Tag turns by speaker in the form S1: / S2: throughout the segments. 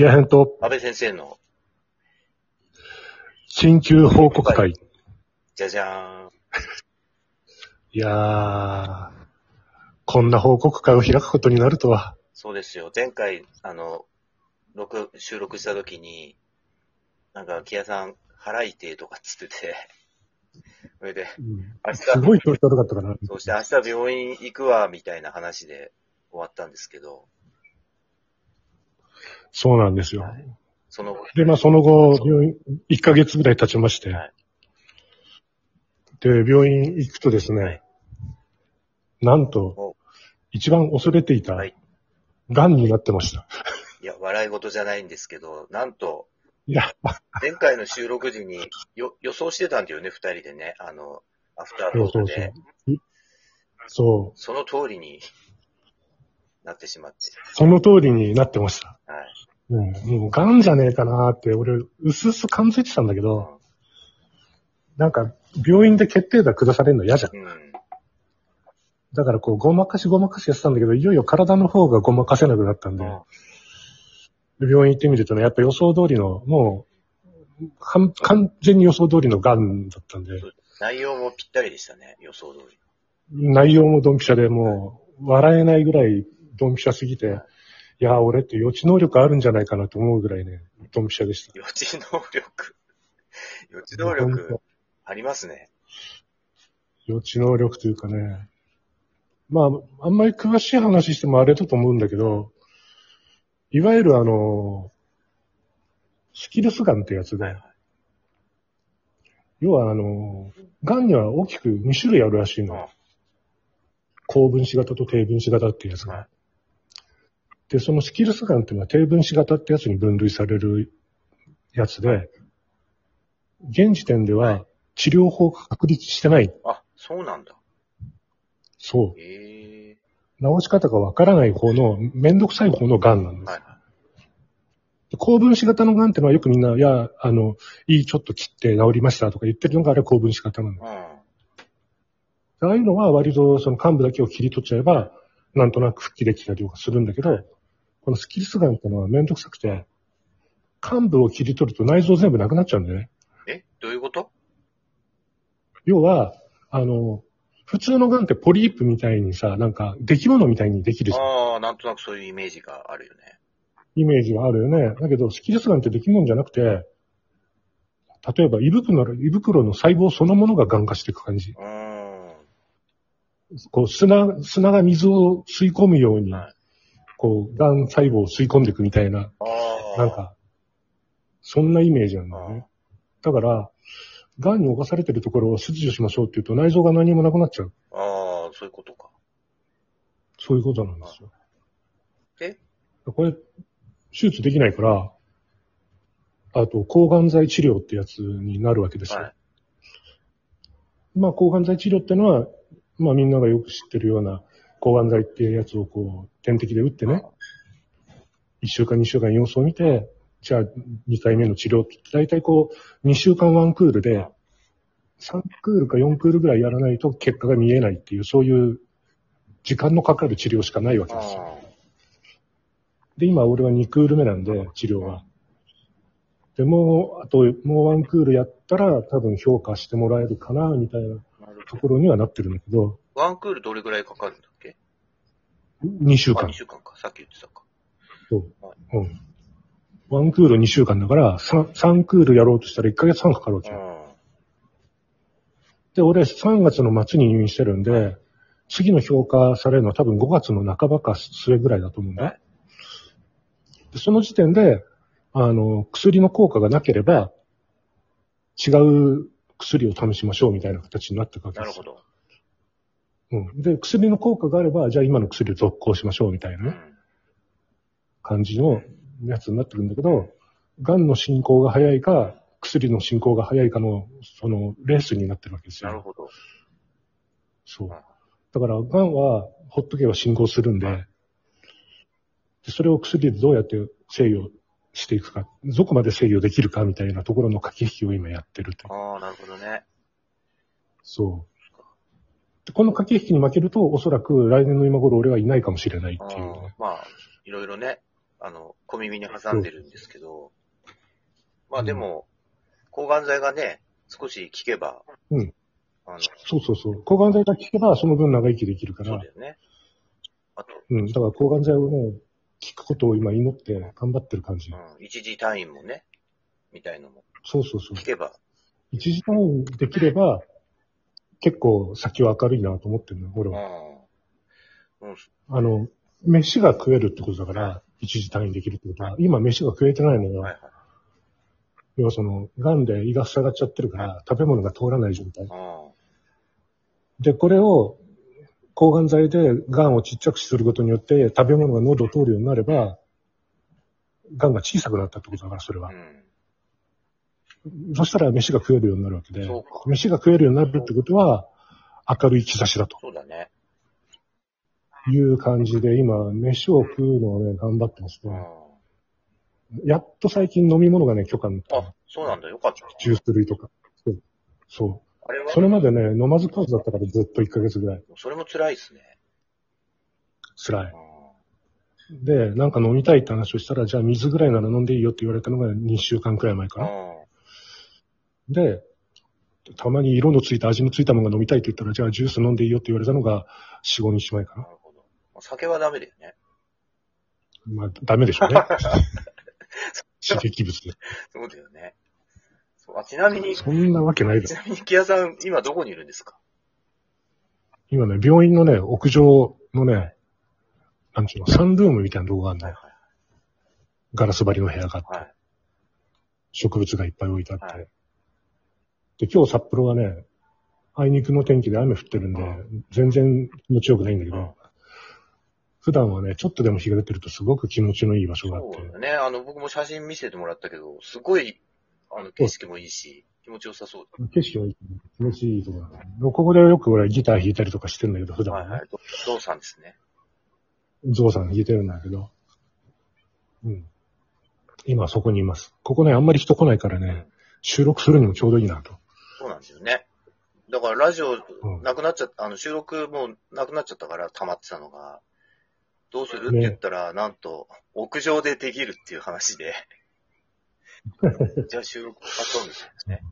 S1: キア編と
S2: 安倍先生の、
S1: 緊急報告会。
S2: じゃじゃーん。
S1: いやー、こんな報告会を開くことになるとは。
S2: そうですよ。前回、あの、録、収録した時に、なんか、木屋さん、腹痛いとかっつってて、それで、明日、
S1: すごい調子悪かったかな。
S2: そして明日病院行くわ、みたいな話で終わったんですけど、
S1: そうなんですよ。
S2: はいその後、
S1: で、まあその後、病院、1ヶ月ぐらい経ちまして、
S2: はい
S1: で、病院行くとですね、
S2: はい
S1: なんと
S2: お、
S1: 一番恐れていた
S2: はい、
S1: 癌になってました。
S2: いや、笑い事じゃないんですけど、なんと、
S1: いや、
S2: 前回の収録時によ予想してたんだよね、二人でね。あの、アフター
S1: そうそうそ
S2: ロードで
S1: う。。そう、
S2: その通りになってしまって。
S1: その通りになってました。
S2: はい。
S1: うん、もう癌じゃねえかなって、俺、うすうす感づいてたんだけど、なんか、病院で決定打下されるの嫌じゃん。
S2: うん。
S1: だからこう、ごまかしごまかしやってたんだけど、いよいよ体の方がごまかせなくなったんで、で病院行ってみるとね、やっぱ予想通りの、もう、完完全に予想通りの癌だったんで、
S2: 内容もぴったりでしたね、予想通り。
S1: 内容もドンピシャでもう、笑えないぐらいドンピシャすぎて、いやー、俺って予知能力あるんじゃないかなと思うぐらいね、ドンピシャでした。
S2: 予知能力。予知能力、ありますね。
S1: 予知能力というかね。まあ、あんまり詳しい話してもあれだと思うんだけど、いわゆるあの、スキルスガンってやつで、要はあの、ガンには大きく2種類あるらしいの。高分子型と低分子型っていうやつが。で、そのスキルスガンっていうのは低分子型ってやつに分類されるやつで、現時点では治療法が確立してない。
S2: あ、そうなんだ。
S1: そう。
S2: へえ
S1: 治し方がわからない方の、めんどくさい方の癌なんです。
S2: はい。
S1: で高分子型の癌ってのはよくみんな、いや、あの、いい、ちょっと切って治りましたとか言ってるのがあれは高分子型なんだ。
S2: うん。
S1: ああいうのは割とその幹部だけを切り取っちゃえば、なんとなく復帰できたりとかするんだけど、このスキルス癌ってのはめんどくさくて、幹部を切り取ると内臓全部なくなっちゃうんだよね。
S2: え？どういうこと？
S1: 要は、あの、普通の癌ってポリープみたいにさ、なんか、出来物みたいにできるじゃん。
S2: ああ、なんとなくそういうイメージがあるよね。
S1: イメージがあるよね。だけど、スキルスガンって出来物じゃなくて、例えば胃袋の、胃袋の細胞そのものが癌化していく感じ。
S2: うーん。
S1: こう、砂、砂が水を吸い込むように
S2: はい、
S1: こう、癌細胞を吸い込んでいくみたいな。なんか、そんなイメージなんだよね。だから、癌に侵されてるところを切除しましょうって言うと内臓が何もなくなっちゃう。
S2: ああ、そういうことか。
S1: そういうことなんですよ。
S2: え？
S1: これ、手術できないから、あと、抗がん剤治療ってやつになるわけですよ。
S2: はい。
S1: まあ、抗がん剤治療ってのは、まあ、みんながよく知ってるような抗がん剤っていうやつをこう、点滴で打ってね、1週間、2週間様子を見て、じゃあ、2回目の治療って、だいたいこう、2週間ワンクールで、3クールか4クールぐらいやらないと結果が見えないっていう、そういう時間のかかる治療しかないわけですよ。
S2: あ
S1: で、今俺は2クール目なんで、治療は。で、もう、あと、もうワンクールやったら多分評価してもらえるかな、みたいなところにはなってるんだけど。
S2: ワンクールどれぐらいかかるんだ
S1: 2週
S2: あ、
S1: 間
S2: 2。週間か。さっき言ってたか。
S1: そう。うん。ワンクール2週間だから、3, 3クールやろうとしたら1ヶ月半かかるわけ
S2: ん。
S1: で、俺3月の末に入院してるんで、次の評価されるのは多分5月の半ばか末ぐらいだと思うんだ。
S2: はい
S1: でその時点で、あの、薬の効果がなければ、違う薬を試しましょうみたいな形になっていくわけですよ。
S2: なるほど。
S1: うん。で、薬の効果があれば、じゃあ今の薬を続行しましょうみたいなね、
S2: うん。
S1: 感じのやつになってるんだけど、癌の進行が早いか、薬の進行が早いかの、その、レースになってるわけですよ。
S2: なるほど。
S1: そう。だから、癌は、ほっとけば進行するんで、でそれを薬でどうやって制御していくか、どこまで制御できるかみたいなところの駆け引きを今やってると。
S2: ああ、なるほどね。
S1: そう。でこの駆け引きに負けると、おそらく来年の今頃俺はいないかもしれないっていうね。
S2: まあ、いろいろね、あの、小耳に挟んでるんですけど、まあでも、抗がん剤がね、少し効けば、
S1: うん。
S2: あの、
S1: そうそうそう。抗がん剤が効けば、その分長生きできるから
S2: そうだ、よね。あと、
S1: うん。だから抗がん剤をね、効くことを今祈って頑張ってる感じ。
S2: うん、一時退院もね、みたいのも
S1: そうそうそう
S2: 効。けば、
S1: 一時退院できれば、結構先は明るいなと思ってるの、俺
S2: うん
S1: は。。
S2: うん、
S1: あの、飯が食えるってことだから、一時退院できるってことは、今飯が食えてないのよ。
S2: はいはい。
S1: 要はその、癌で胃が塞がっちゃってるから、食べ物が通らない状態。
S2: うん。
S1: で、これを、抗がん剤で癌をちっちゃくすることによって、食べ物が喉を通るようになれば、癌が小さくなったってことだから、それは
S2: う。ん。
S1: そしたら飯が食えるようになるわけで飯が食えるようになるってことは、明るい兆しだと
S2: そうだね。
S1: いう感じで、今、飯を食うのをね、頑張ってます
S2: うん。
S1: ね。やっと最近飲み物がね、許可になった
S2: あ、そうなんだ。よかった。
S1: ジュース類とか。そう。そ
S2: あれは
S1: う。それまでね、飲まず食わずだったからずっと1ヶ月ぐらい。
S2: それも辛いですね。
S1: 辛い。
S2: う
S1: で、なんか飲みたいって話をしたら、じゃあ水ぐらいなら飲んでいいよって言われたのが2週間くらい前かな。
S2: ん。
S1: で、たまに色のついた味のついたものが飲みたいって言ったら、じゃあジュース飲んでいいよって言われたのが4、5日前かな。
S2: なるほど。酒はダメだよね。
S1: まあ、ダメでしょうね。刺激物で。
S2: そうだよね。そうあちなみに、ち
S1: そんなわけないだろ。
S2: なみに、木屋さん、今どこにいるんですか？
S1: 今ね、病院のね、屋上のね、なんちゅうの、サンルームみたいなとこがあるの
S2: はい
S1: よ。ガラス張りの部屋があって、
S2: はい。
S1: 植物がいっぱい置いてあって。
S2: はい
S1: で、今日札幌はね、あいにくの天気で雨降ってるんで、
S2: う
S1: 全然気持ちよくないんだけど、
S2: うん
S1: 普段はね、ちょっとでも日が出てるとすごく気持ちのいい場所があって、
S2: そうだね。あの、僕も写真見せてもらったけど、すごい、あの、景色もいいし、気持ちよさそう
S1: 景色もいい気持ちいいところだね。ここでよく俺ギター弾いたりとかしてるんだけど、普
S2: だ。
S1: 段はね。
S2: はいはい。どゾウさんですね。
S1: ゾウさん弾いてるんだけど、うん。今そこにいます。ここね、あんまり人来ないからね、収録するにもちょうどいいなと。
S2: そうなんですよね。だからラジオ
S1: うん
S2: なくなっちゃった、あの収録もうなくなっちゃったから溜まってたのが、どうする？って
S1: ね
S2: 言ったら、なんと、屋上でできるっていう話で、じゃあ収録買ったんですよね。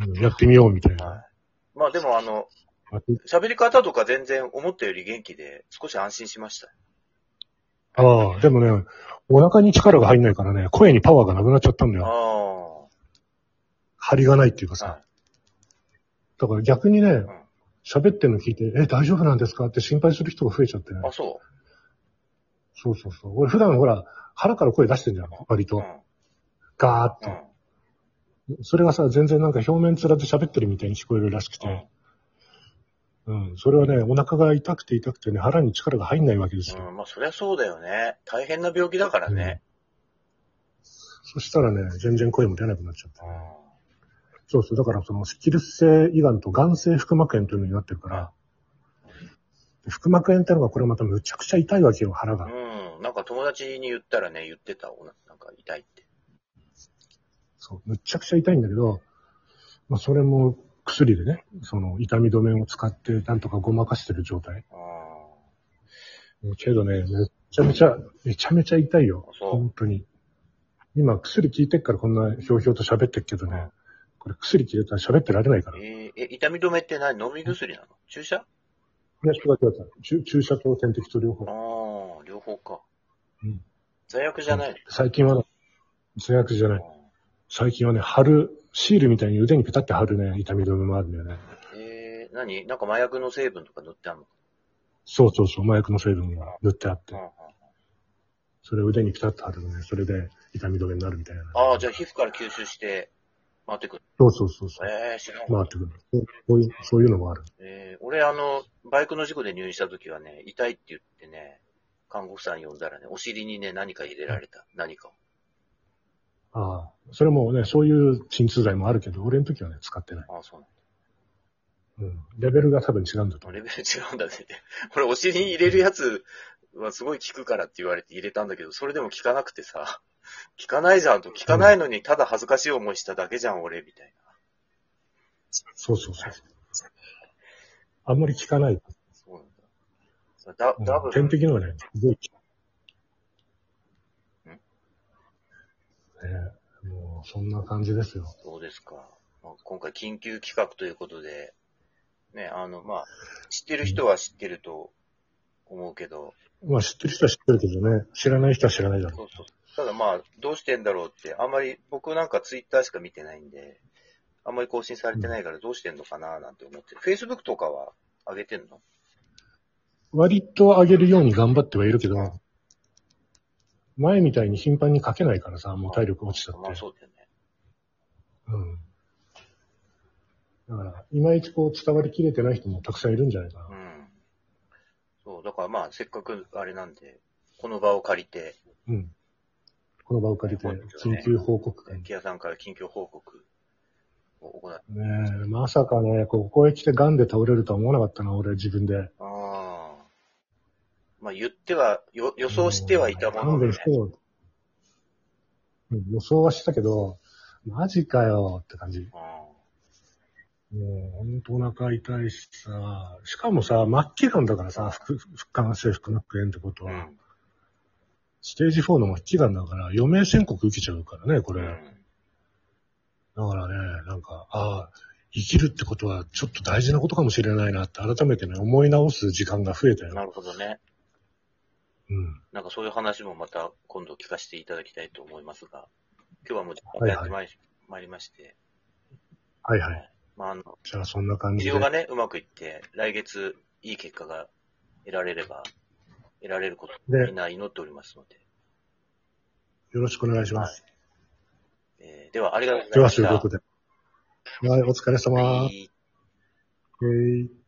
S1: うんやってみようみたいな。
S2: はい。まあでもあの、
S1: あ
S2: 喋り方とか全然思ったより元気で、少し安心しました。
S1: ああ、でもね、お腹に力が入んないからね、声にパワーがなくなっちゃったんだ
S2: あ
S1: よ。
S2: あ。
S1: 張りがないっていうかさ。
S2: は
S1: だから逆にね
S2: ん、
S1: 喋ってんの聞いて、え、大丈夫なんですか？って心配する人が増えちゃってね
S2: い。。あ、そ
S1: そうそうそう。俺普段ほら、腹から声出してんじゃん、割
S2: う。う
S1: と。
S2: ん。
S1: ガーッと。
S2: うん。
S1: それがさ、全然なんか表面面で喋ってるみたいに聞こえるらしくて。うん。それはね、お腹が痛くて痛くてね、腹に力が入んないわけですよ。
S2: うん、まあそりゃそうだよね。大変な病気だからね。
S1: そしたらね、全然声も出なくなっちゃって
S2: う。ん。
S1: そうそう。だからそのスキルス性胃がんと眼性腹膜炎というのになってるから、腹膜炎ってのがこれまたむちゃくちゃ痛いわけよ、腹が。
S2: うん。なんか友達に言ったらね、言ってた。おななんか痛いって。
S1: そう。むちゃくちゃ痛いんだけど、まあそれも薬でね、その痛み止めを使ってなんとかごまかしてる状態。
S2: う
S1: けどね、めちゃめちゃ、めちゃめちゃ痛いよ。本当に。今薬効いてっからこんなひょうひょうと喋ってっけどね、これ薬切れたら喋ってられないから。
S2: えーえ、痛み止めって何？飲み薬なの？注射？
S1: 違う違う違う。注注射と点滴と両
S2: あ
S1: 方。
S2: あ、両方か。
S1: うん。
S2: 罪悪じゃないの？
S1: 最近はね、制約じゃない。最近はね、貼る、シールみたいに腕にペタって貼るね、痛み止めもあるんだよね。
S2: えー、何？なんか麻薬の成分とか塗ってあるの？
S1: そうそうそう、麻薬の成分が塗ってあって
S2: うん、うん
S1: それを腕にペタッと貼るのね、それで痛み止めになるみたいな。
S2: ああ、じゃあ皮膚から吸収して回ってくる。
S1: そうそうそうそう。
S2: ええー、知らんわ。
S1: 回ってくる。そういう、そういうのもある。
S2: えー、俺あの、バイクの事故で入院した時はね、痛いって言ってね、看護婦さん呼んだらね、お尻にね、何か入れられた。何かを。
S1: ああ、それもね、そういう鎮痛剤もあるけど、俺の時はね、使ってない。
S2: ああ、そうなんだ。
S1: うん。レベルが多分違うんだと思う。
S2: レベル違うんだねって。俺、お尻に入れるやつはすごい効くからって言われて入れたんだけど、それでも効かなくてさ、効かないじゃんと、効かないのにただ恥ずかしい思いしただけじゃん、俺、みたいな。
S1: そうそうそう。あんまり効かない。
S2: そうなんだ。ダ
S1: うん
S2: ダブル、
S1: 点滴のはね、すごい効くもう、そんな感じですよ。
S2: そうですか。まあ、今回緊急企画ということで、ね、あの、まあ、知ってる人は知ってると思うけど、
S1: まあ知ってる人は知ってるけどね、知らない人は知らないだろ
S2: そうそう。ただまあ、どうしてんだろうって、あんまり、僕なんかツイッターしか見てないんで、あんまり更新されてないからどうしてんのかななんて思って。Facebook とかは上げてんの？
S1: う。割と上げるように頑張ってはいるけど、前みたいに頻繁に書けないからさ、もう体力落ちちゃって。
S2: まあそうだよね。
S1: うん。だから、いまいちこう伝わりきれてない人もたくさんいるんじゃないかな。
S2: うん。そう、だからまあ、せっかくあれなんで、この場を借りて、
S1: うん。この場を借りて、緊急報告会。ね
S2: 木屋さんから緊急報告を行って、
S1: え、まさかね、ここへ来て癌で倒れるとは思わなかったな、俺自分で。
S2: ああ。まあ言っては、よ予想してはいたものね、
S1: 予想はしたけど、マジかよって感じ。
S2: あ
S1: もう、ほんとお腹痛いしさ、しかもさ、末期癌だからさ、腹腹管性腹膜炎ってことは、
S2: ーうん。
S1: ステージ4の末期癌だから、余命宣告受けちゃうからね、これ。
S2: うん。
S1: だからね、なんか、ああ、生きるってことはちょっと大事なことかもしれないなって改めてね、思い直す時間が増えたよ。
S2: なるほどね。
S1: うん。
S2: なんかそういう話もまた今度聞かせていただきたいと思いますが、今日はもう時間がやってまいり,、まいりまして、
S1: はいはい。
S2: まああの、
S1: じゃあそんな感じで。
S2: 治療がね、うまくいって、来月いい結果が得られれば、得られることを
S1: で
S2: みんな祈っておりますので、
S1: よろしくお願いします。
S2: えーではありがとうござい
S1: では、
S2: ました。
S1: そういうことで。はい、お疲れ様。
S2: はい
S1: えー